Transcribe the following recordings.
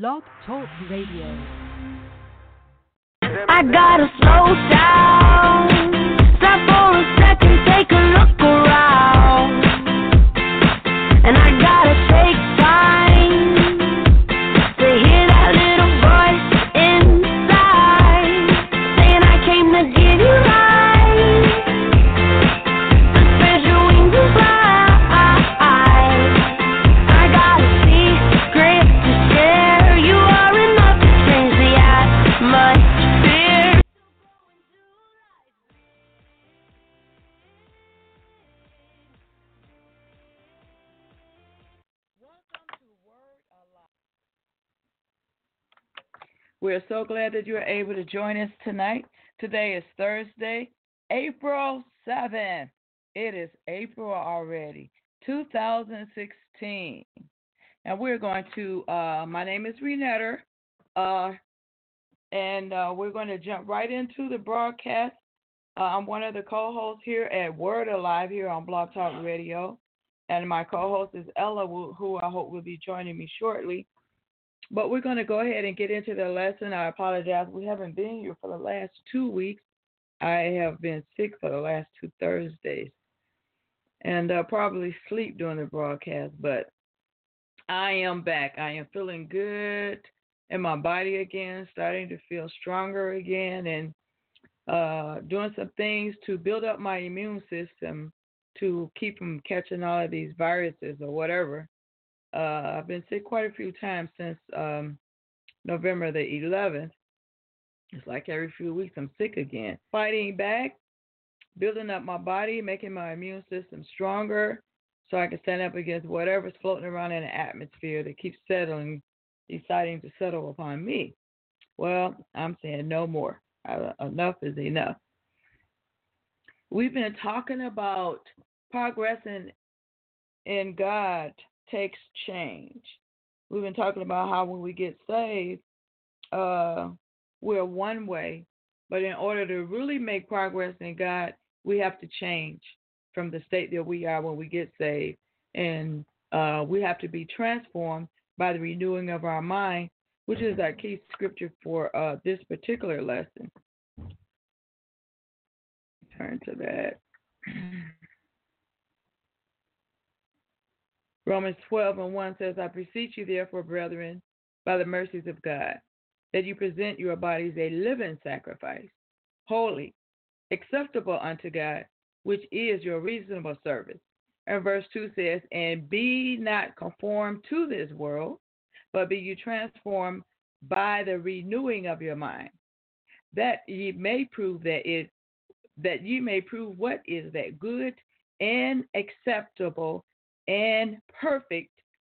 Blog Talk Radio. I gotta slow down. Stop for a second, take a look around. And I gotta We're so glad that you're able to join us tonight. Today is Thursday, April 7th. It is April already, 2016. And we're going to, uh, my name is Renetta, uh, and uh, we're going to jump right into the broadcast. Uh, I'm one of the co hosts here at Word Alive here on Blog Talk Radio. And my co host is Ella, who I hope will be joining me shortly. But we're going to go ahead and get into the lesson. I apologize. We haven't been here for the last two weeks. I have been sick for the last two Thursdays and uh, probably sleep during the broadcast. But I am back. I am feeling good in my body again, starting to feel stronger again, and uh, doing some things to build up my immune system to keep from catching all of these viruses or whatever. Uh, I've been sick quite a few times since um, November the 11th. It's like every few weeks I'm sick again. Fighting back, building up my body, making my immune system stronger so I can stand up against whatever's floating around in the atmosphere that keeps settling, deciding to settle upon me. Well, I'm saying no more. Uh, enough is enough. We've been talking about progressing in God takes change. We've been talking about how when we get saved, uh, we're one way, but in order to really make progress in God, we have to change from the state that we are when we get saved, and uh, we have to be transformed by the renewing of our mind, which is our key scripture for uh, this particular lesson. Turn to that. Romans 12 and 1 says, I beseech you, therefore, brethren, by the mercies of God, that you present your bodies a living sacrifice, holy, acceptable unto God, which is your reasonable service. And verse 2 says, And be not conformed to this world, but be you transformed by the renewing of your mind, that ye may prove that it that ye may prove what is that good and acceptable and perfect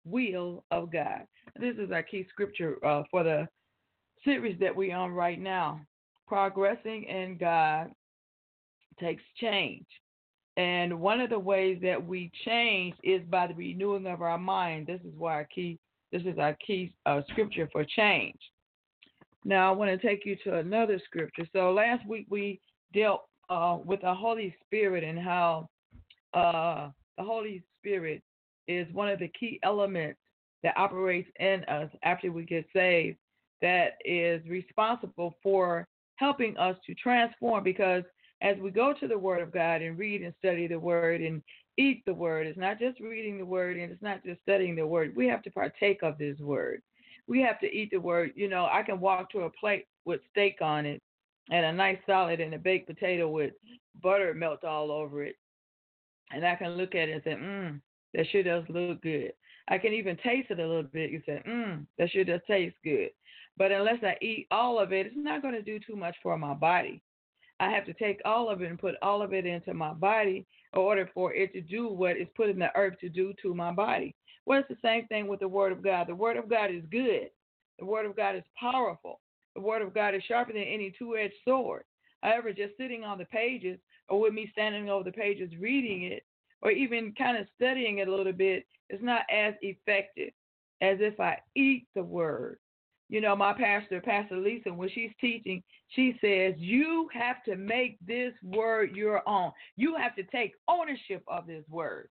will of God. This is our key scripture uh, for the series that we're on right now. Progressing in God takes change. And one of the ways that we change is by the renewing of our mind. This is why our key this is our key uh, scripture for change. Now I want to take you to another scripture. So last week we dealt uh, with the Holy Spirit and how uh, the Holy Spirit is one of the key elements that operates in us after we get saved that is responsible for helping us to transform because as we go to the Word of God and read and study the Word and eat the Word, it's not just reading the Word and it's not just studying the Word. We have to partake of this Word. We have to eat the Word. You know, I can walk to a plate with steak on it and a nice salad and a baked potato with butter melt all over it. And I can look at it and say, mmm, that sure does look good. I can even taste it a little bit. and say, mmm, that sure does taste good. But unless I eat all of it, it's not going to do too much for my body. I have to take all of it and put all of it into my body in order for it to do what is put in the earth to do to my body. Well, it's the same thing with the Word of God. The Word of God is good, The Word of God is powerful. The Word of God is sharper than any two edged sword. However, just sitting on the pages or with me standing over the pages reading it or even kind of studying it a little bit is not as effective as if I eat the Word. You know, my pastor, Pastor Lisa, when she's teaching, she says, You have to make this word your own. You have to take ownership of this word.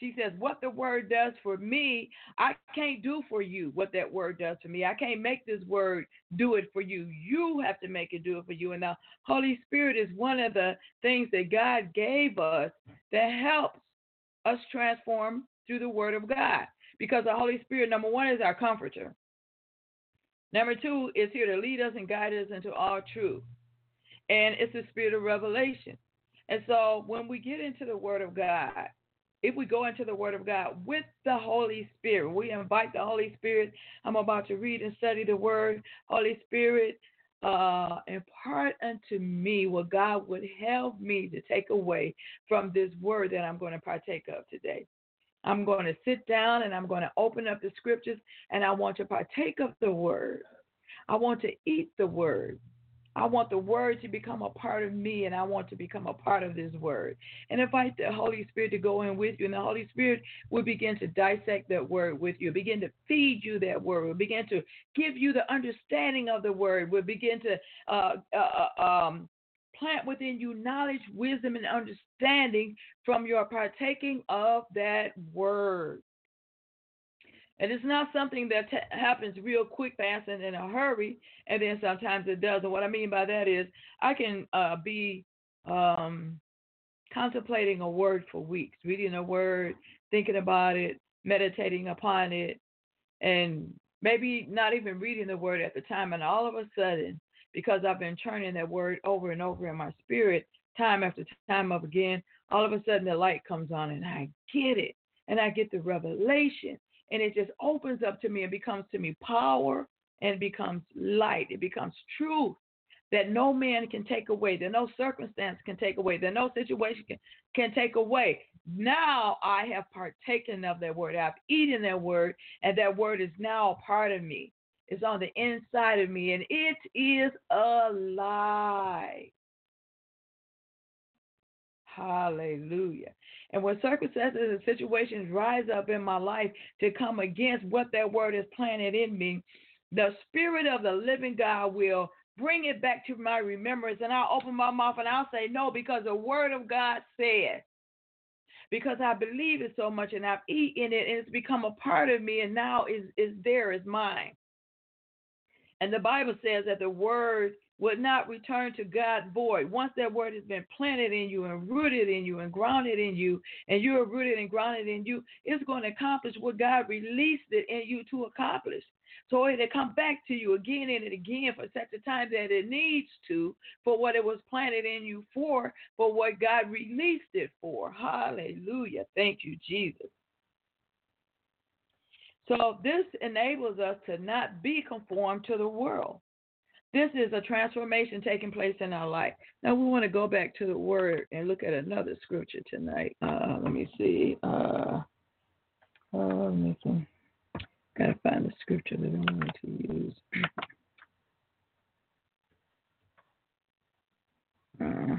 She says, What the word does for me, I can't do for you what that word does for me. I can't make this word do it for you. You have to make it do it for you. And the Holy Spirit is one of the things that God gave us that helps us transform through the word of God. Because the Holy Spirit, number one, is our comforter. Number two is here to lead us and guide us into all truth. And it's the spirit of revelation. And so when we get into the Word of God, if we go into the Word of God with the Holy Spirit, we invite the Holy Spirit. I'm about to read and study the Word. Holy Spirit, uh, impart unto me what God would help me to take away from this Word that I'm going to partake of today. I'm going to sit down and I'm going to open up the scriptures and I want to partake of the word. I want to eat the word. I want the word to become a part of me and I want to become a part of this word. And invite the Holy Spirit to go in with you. And the Holy Spirit will begin to dissect that word with you, begin to feed you that word, will begin to give you the understanding of the word, will begin to uh, uh, uh um, plant within you knowledge, wisdom, and understanding from your partaking of that word. And it's not something that t- happens real quick, fast, and in a hurry, and then sometimes it does. And what I mean by that is, I can uh, be um, contemplating a word for weeks, reading a word, thinking about it, meditating upon it, and maybe not even reading the word at the time. And all of a sudden, because I've been turning that word over and over in my spirit time after time of again, all of a sudden the light comes on and I get it. And I get the revelation. And it just opens up to me and becomes to me power and becomes light. It becomes truth that no man can take away, that no circumstance can take away, that no situation can, can take away. Now I have partaken of that word. I've eaten that word, and that word is now a part of me It's on the inside of me, and it is alive. Hallelujah. And when circumstances and situations rise up in my life to come against what that word is planted in me, the Spirit of the living God will bring it back to my remembrance. And I'll open my mouth and I'll say, No, because the word of God said. Because I believe it so much and I've eaten it and it's become a part of me and now is is there, is mine. And the Bible says that the word would not return to God void. Once that word has been planted in you and rooted in you and grounded in you, and you are rooted and grounded in you, it's going to accomplish what God released it in you to accomplish. So it'll come back to you again and again for such a time that it needs to, for what it was planted in you for, for what God released it for. Hallelujah. Thank you, Jesus. So this enables us to not be conformed to the world. This is a transformation taking place in our life. Now we want to go back to the word and look at another scripture tonight. Uh, let me see. Uh, uh, let me see. Gotta find the scripture that I want to use. Uh,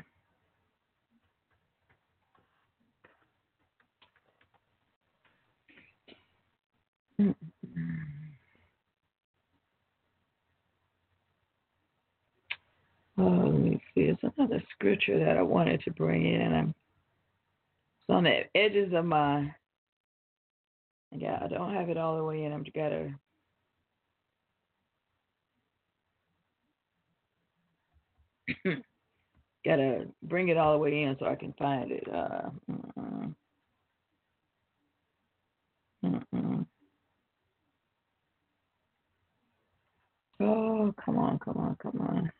Oh, let me see. It's that I wanted to bring in. I'm it's on the edges of my. Yeah, I don't have it all the way in. I'm gotta. gotta bring it all the way in so I can find it. Uh, mm-mm. Mm-mm. Oh, come on, come on, come on.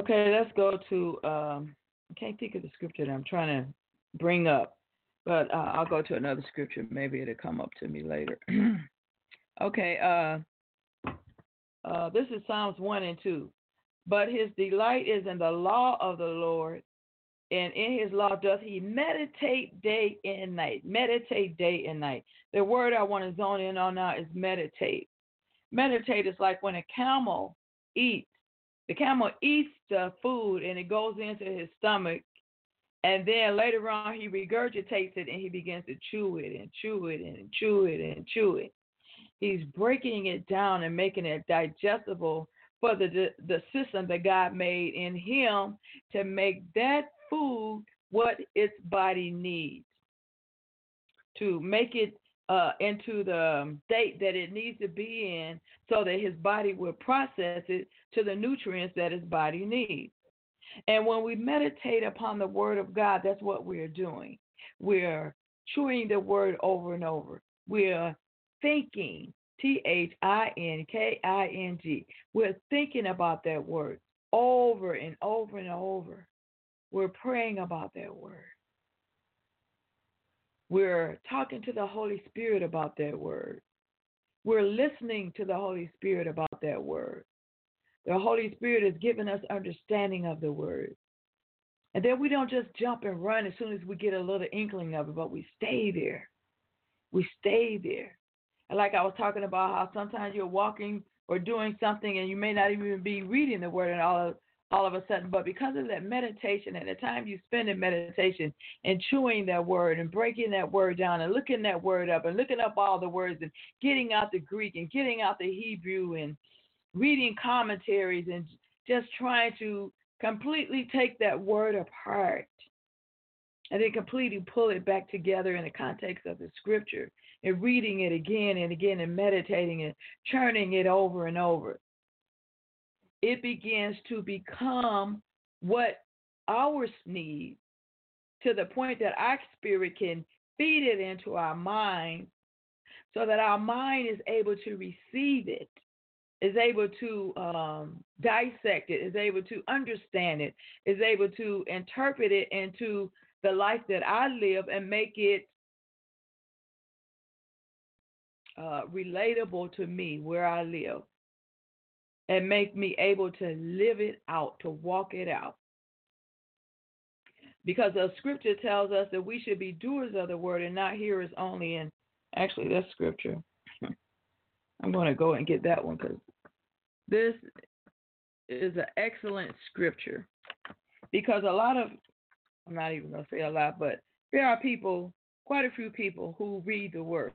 Okay, let's go to. Um, I can't think of the scripture that I'm trying to bring up, but uh, I'll go to another scripture. Maybe it'll come up to me later. okay, uh, uh, this is Psalms 1 and 2. But his delight is in the law of the Lord, and in his law doth he meditate day and night. Meditate day and night. The word I want to zone in on now is meditate. Meditate is like when a camel eats. The camel eats the food and it goes into his stomach, and then later on he regurgitates it and he begins to chew it and chew it and chew it and chew it. He's breaking it down and making it digestible for the the system that God made in him to make that food what its body needs to make it uh, into the state that it needs to be in so that his body will process it to the nutrients that his body needs. And when we meditate upon the word of God, that's what we're doing. We're chewing the word over and over. We're thinking, T H I N K I N G. We're thinking about that word over and over and over. We're praying about that word. We're talking to the Holy Spirit about that word. We're listening to the Holy Spirit about that word. The Holy Spirit has given us understanding of the word. And then we don't just jump and run as soon as we get a little inkling of it, but we stay there. We stay there. And like I was talking about how sometimes you're walking or doing something and you may not even be reading the word and all of all of a sudden. But because of that meditation and the time you spend in meditation and chewing that word and breaking that word down and looking that word up and looking up all the words and getting out the Greek and getting out the Hebrew and reading commentaries and just trying to completely take that word apart and then completely pull it back together in the context of the scripture and reading it again and again and meditating and churning it over and over it begins to become what ours needs to the point that our spirit can feed it into our mind so that our mind is able to receive it, is able to um, dissect it, is able to understand it, is able to interpret it into the life that I live and make it uh, relatable to me where I live and make me able to live it out, to walk it out. Because the scripture tells us that we should be doers of the word and not hearers only. And actually, that's scripture. I'm going to go and get that one because this is an excellent scripture. Because a lot of, I'm not even going to say a lot, but there are people, quite a few people who read the word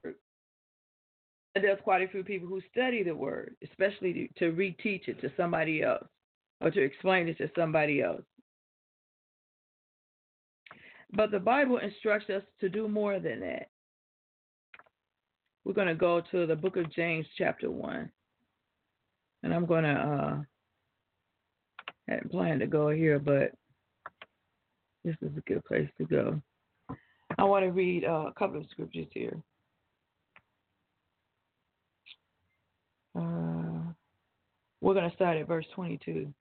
and there's quite a few people who study the word, especially to, to reteach it to somebody else or to explain it to somebody else. But the Bible instructs us to do more than that. We're going to go to the book of James, chapter 1. And I'm going to, uh, I hadn't planned to go here, but this is a good place to go. I want to read uh, a couple of scriptures here. Uh, we're going to start at verse 22.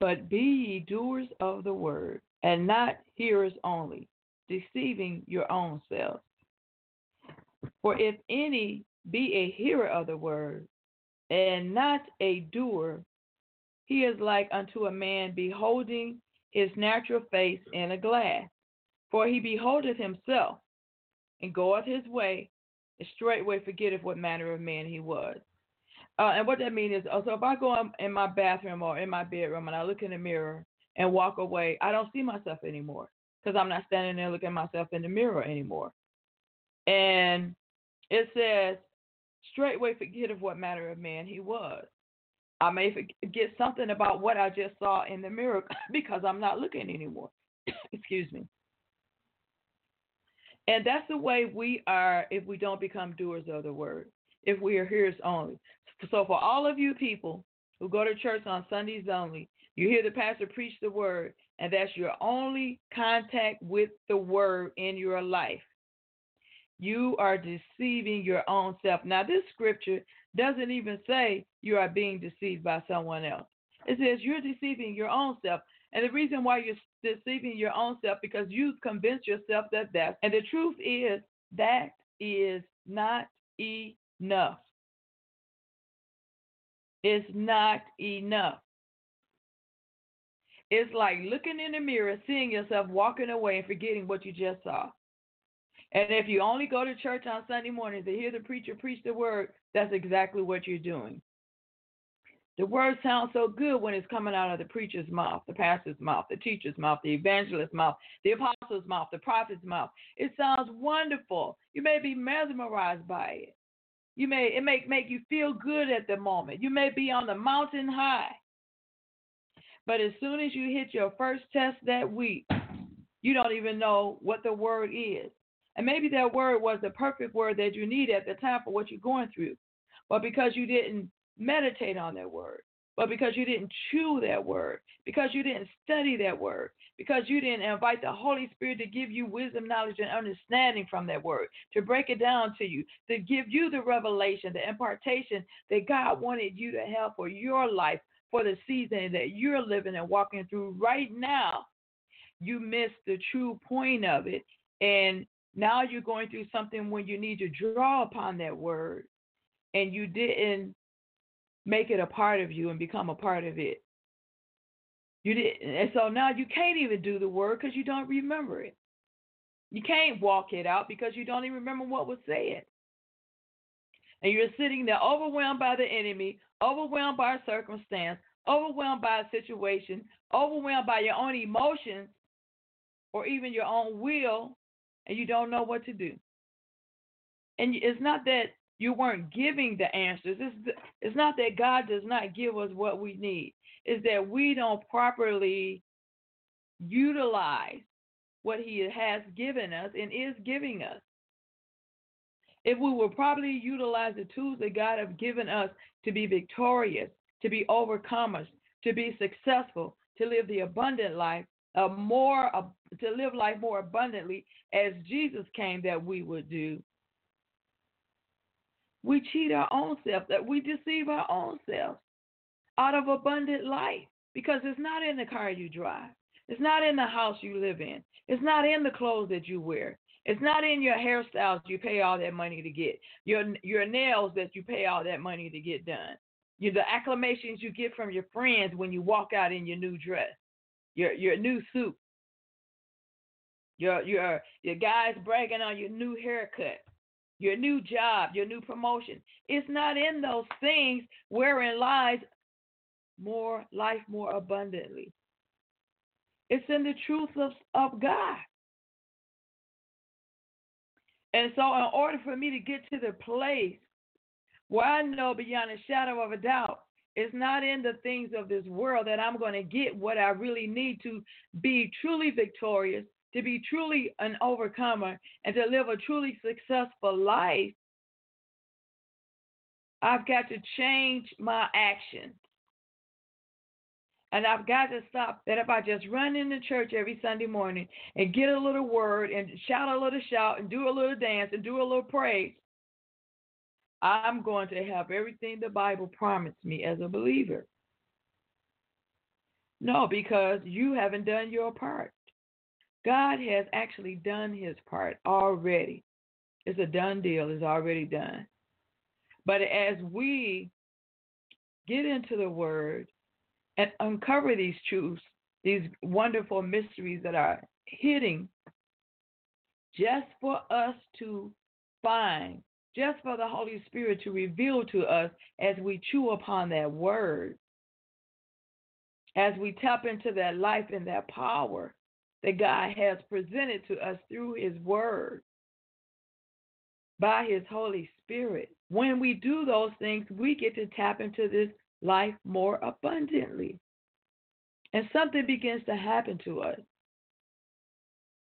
But be ye doers of the word, and not hearers only, deceiving your own selves. For if any be a hearer of the word, and not a doer, he is like unto a man beholding his natural face in a glass. For he beholdeth himself, and goeth his way, and straightway forgetteth what manner of man he was. Uh, and what that means is, uh, so if I go in my bathroom or in my bedroom and I look in the mirror and walk away, I don't see myself anymore because I'm not standing there looking myself in the mirror anymore. And it says, straightway forget of what manner of man he was. I may forget something about what I just saw in the mirror because I'm not looking anymore. Excuse me. And that's the way we are if we don't become doers of the word, if we are hearers only. So for all of you people who go to church on Sundays only, you hear the pastor preach the word, and that's your only contact with the word in your life. You are deceiving your own self. Now, this scripture doesn't even say you are being deceived by someone else. It says you're deceiving your own self. And the reason why you're deceiving your own self because you've convinced yourself that that. And the truth is that is not enough is not enough. It's like looking in the mirror, seeing yourself walking away and forgetting what you just saw. And if you only go to church on Sunday morning to hear the preacher preach the word, that's exactly what you're doing. The word sounds so good when it's coming out of the preacher's mouth, the pastor's mouth, the teacher's mouth, the evangelist's mouth, the apostle's mouth, the prophet's mouth. It sounds wonderful. You may be mesmerized by it. You may it may make you feel good at the moment. You may be on the mountain high. But as soon as you hit your first test that week, you don't even know what the word is. And maybe that word was the perfect word that you need at the time for what you're going through. But because you didn't meditate on that word, but because you didn't chew that word, because you didn't study that word, because you didn't invite the Holy Spirit to give you wisdom, knowledge, and understanding from that word, to break it down to you, to give you the revelation, the impartation that God wanted you to have for your life, for the season that you're living and walking through right now, you missed the true point of it. And now you're going through something when you need to draw upon that word and you didn't make it a part of you and become a part of it. You didn't, and so now you can't even do the word because you don't remember it. You can't walk it out because you don't even remember what was said. And you're sitting there overwhelmed by the enemy, overwhelmed by a circumstance, overwhelmed by a situation, overwhelmed by your own emotions or even your own will, and you don't know what to do. And it's not that you weren't giving the answers. It's, it's not that God does not give us what we need. It's that we don't properly utilize what He has given us and is giving us. If we will properly utilize the tools that God has given us to be victorious, to be overcomers, to be successful, to live the abundant life, a more uh, to live life more abundantly as Jesus came that we would do we cheat our own self, that we deceive our own selves out of abundant life because it's not in the car you drive. It's not in the house you live in. It's not in the clothes that you wear. It's not in your hairstyles you pay all that money to get. Your your nails that you pay all that money to get done. You the acclamations you get from your friends when you walk out in your new dress. Your your new suit. Your your your guys bragging on your new haircut your new job, your new promotion. It's not in those things wherein lies more life more abundantly. It's in the truth of, of God. And so, in order for me to get to the place where I know beyond a shadow of a doubt, it's not in the things of this world that I'm going to get what I really need to be truly victorious to be truly an overcomer and to live a truly successful life, I've got to change my actions. And I've got to stop that if I just run into church every Sunday morning and get a little word and shout a little shout and do a little dance and do a little praise, I'm going to have everything the Bible promised me as a believer. No, because you haven't done your part. God has actually done his part already. It's a done deal, it's already done. But as we get into the word and uncover these truths, these wonderful mysteries that are hitting, just for us to find, just for the Holy Spirit to reveal to us as we chew upon that word, as we tap into that life and that power, that God has presented to us through His Word by His Holy Spirit. When we do those things, we get to tap into this life more abundantly. And something begins to happen to us.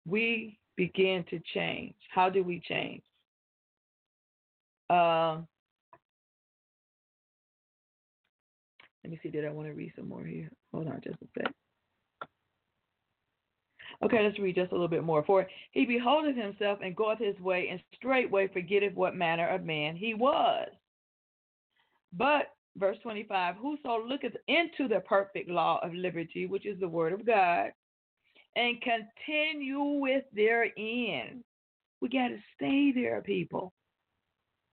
We begin to change. How do we change? Uh, let me see. Did I want to read some more here? Hold on just a sec. Okay, let's read just a little bit more. For he beholdeth himself and goeth his way, and straightway forgetteth what manner of man he was. But, verse 25, whoso looketh into the perfect law of liberty, which is the word of God, and continue with therein. We got to stay there, people.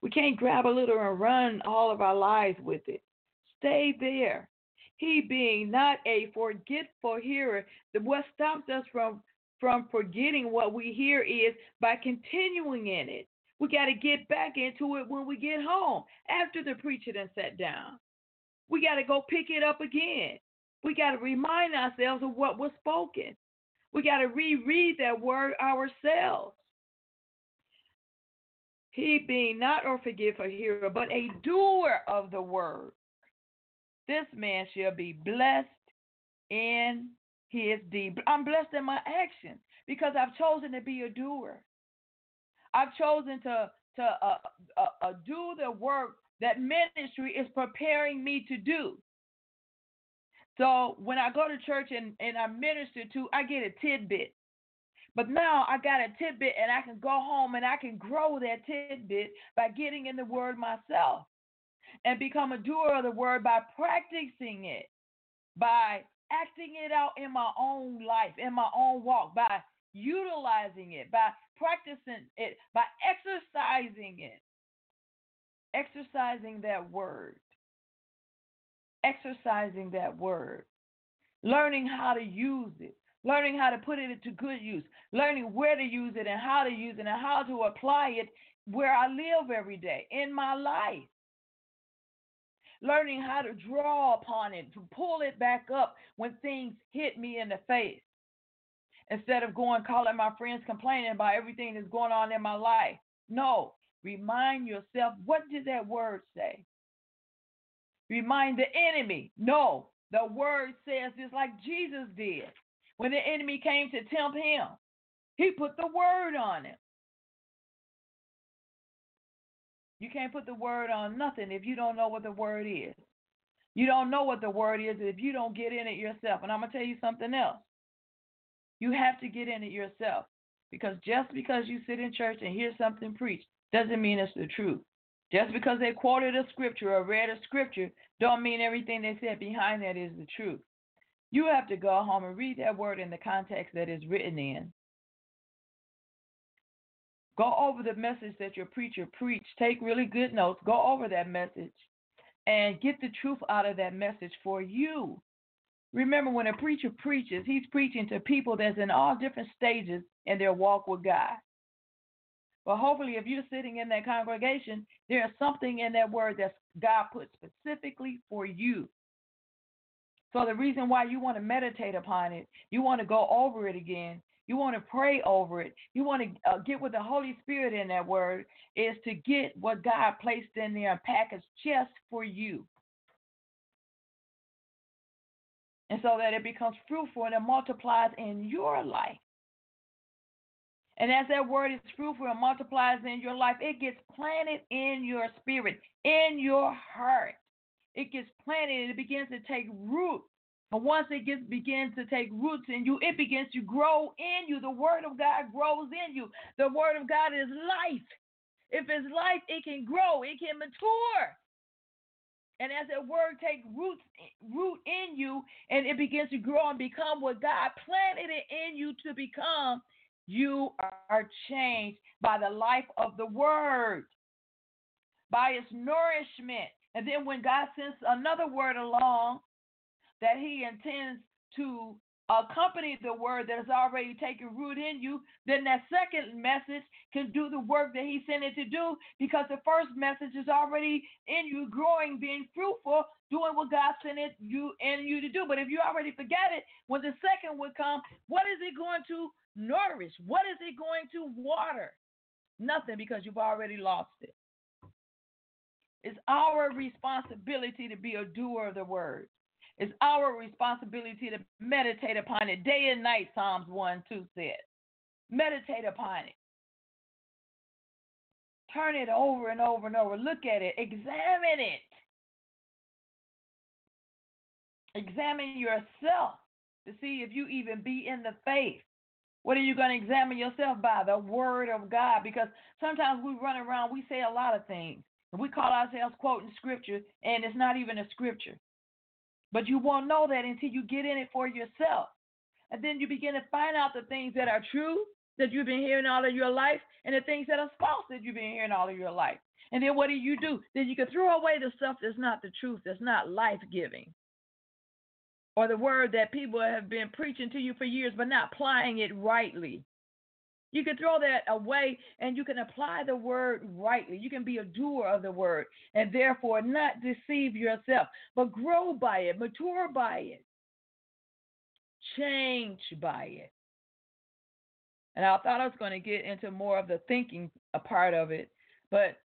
We can't grab a little and run all of our lives with it. Stay there. He being not a forgetful hearer. What stops us from from forgetting what we hear is by continuing in it. We got to get back into it when we get home after the preacher done sat down. We got to go pick it up again. We got to remind ourselves of what was spoken. We got to reread that word ourselves. He being not or forgetful hearer, but a doer of the word. This man shall be blessed in his deed. I'm blessed in my actions because I've chosen to be a doer. I've chosen to to uh, uh, uh, do the work that ministry is preparing me to do. So when I go to church and, and I minister to, I get a tidbit. But now I got a tidbit and I can go home and I can grow that tidbit by getting in the word myself and become a doer of the word by practicing it, by acting it out in my own life, in my own walk, by utilizing it, by practicing it, by exercising it. Exercising that word. Exercising that word. Learning how to use it. Learning how to put it into good use. Learning where to use it and how to use it and how to apply it where I live every day in my life learning how to draw upon it, to pull it back up when things hit me in the face. Instead of going calling my friends complaining about everything that's going on in my life. No, remind yourself what did that word say? Remind the enemy. No, the word says just like Jesus did. When the enemy came to tempt him, he put the word on it. You can't put the word on nothing if you don't know what the word is. You don't know what the word is if you don't get in it yourself. And I'm going to tell you something else. You have to get in it yourself. Because just because you sit in church and hear something preached doesn't mean it's the truth. Just because they quoted a scripture or read a scripture don't mean everything they said behind that is the truth. You have to go home and read that word in the context that it's written in. Go over the message that your preacher preached. Take really good notes. Go over that message and get the truth out of that message for you. Remember, when a preacher preaches, he's preaching to people that's in all different stages in their walk with God. But hopefully, if you're sitting in that congregation, there's something in that word that God put specifically for you. So, the reason why you want to meditate upon it, you want to go over it again, you want to pray over it. You want to uh, get with the Holy Spirit in that word is to get what God placed in there and package just for you. And so that it becomes fruitful and it multiplies in your life. And as that word is fruitful and multiplies in your life, it gets planted in your spirit, in your heart. It gets planted and it begins to take root And once it gets begins to take roots in you, it begins to grow in you. The word of God grows in you. The word of God is life. If it's life, it can grow, it can mature. And as that word takes roots root in you and it begins to grow and become what God planted it in you to become, you are changed by the life of the word, by its nourishment. And then when God sends another word along, that he intends to accompany the word that has already taken root in you, then that second message can do the work that he sent it to do because the first message is already in you, growing, being fruitful, doing what God sent it you and you to do. But if you already forget it, when the second would come, what is it going to nourish? What is it going to water? Nothing because you've already lost it. It's our responsibility to be a doer of the word. It's our responsibility to meditate upon it day and night, Psalms 1 2 said. Meditate upon it. Turn it over and over and over. Look at it. Examine it. Examine yourself to see if you even be in the faith. What are you going to examine yourself by? The Word of God. Because sometimes we run around, we say a lot of things. And we call ourselves quoting Scripture, and it's not even a Scripture. But you won't know that until you get in it for yourself. And then you begin to find out the things that are true that you've been hearing all of your life and the things that are false that you've been hearing all of your life. And then what do you do? Then you can throw away the stuff that's not the truth, that's not life giving. or the word that people have been preaching to you for years but not applying it rightly. You can throw that away and you can apply the word rightly. You can be a doer of the word and therefore not deceive yourself, but grow by it, mature by it, change by it. And I thought I was going to get into more of the thinking part of it, but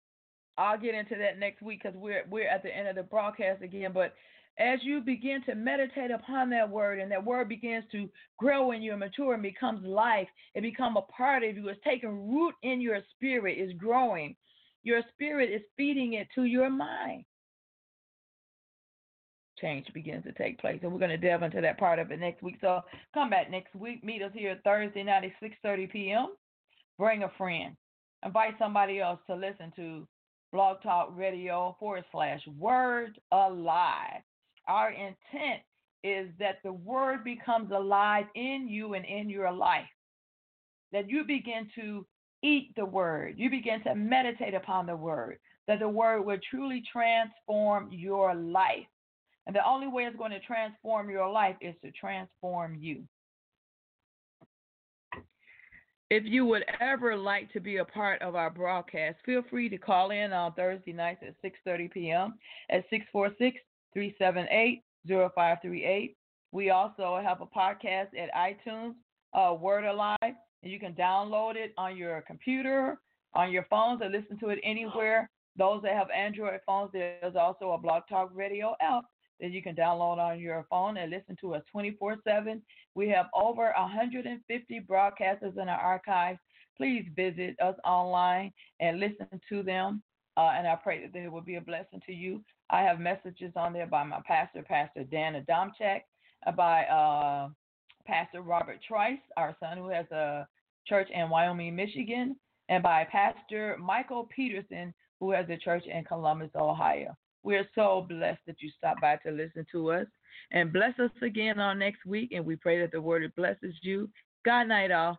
I'll get into that next week because we're we're at the end of the broadcast again. But as you begin to meditate upon that word and that word begins to grow in you and mature and becomes life, it becomes a part of you. It's taking root in your spirit, is growing. Your spirit is feeding it to your mind. Change begins to take place. And we're going to delve into that part of it next week. So come back next week. Meet us here Thursday night at 6.30 p.m. Bring a friend. Invite somebody else to listen to Blog Talk Radio forward slash Word Alive. Our intent is that the Word becomes alive in you and in your life. That you begin to eat the Word, you begin to meditate upon the Word, that the Word will truly transform your life. And the only way it's going to transform your life is to transform you. If you would ever like to be a part of our broadcast, feel free to call in on Thursday nights at 6:30 p.m. at 646-378-0538. We also have a podcast at iTunes, uh, Word Alive, and you can download it on your computer, on your phones, or listen to it anywhere. Those that have Android phones, there's also a Blog Talk Radio app that you can download on your phone and listen to us 24 7. We have over 150 broadcasters in our archives. Please visit us online and listen to them. Uh, and I pray that they will be a blessing to you. I have messages on there by my pastor, Pastor Dan Adamchak, uh, by uh, Pastor Robert Trice, our son who has a church in Wyoming, Michigan, and by Pastor Michael Peterson, who has a church in Columbus, Ohio. We're so blessed that you stopped by to listen to us. And bless us again on next week. And we pray that the word blesses you. God night, all.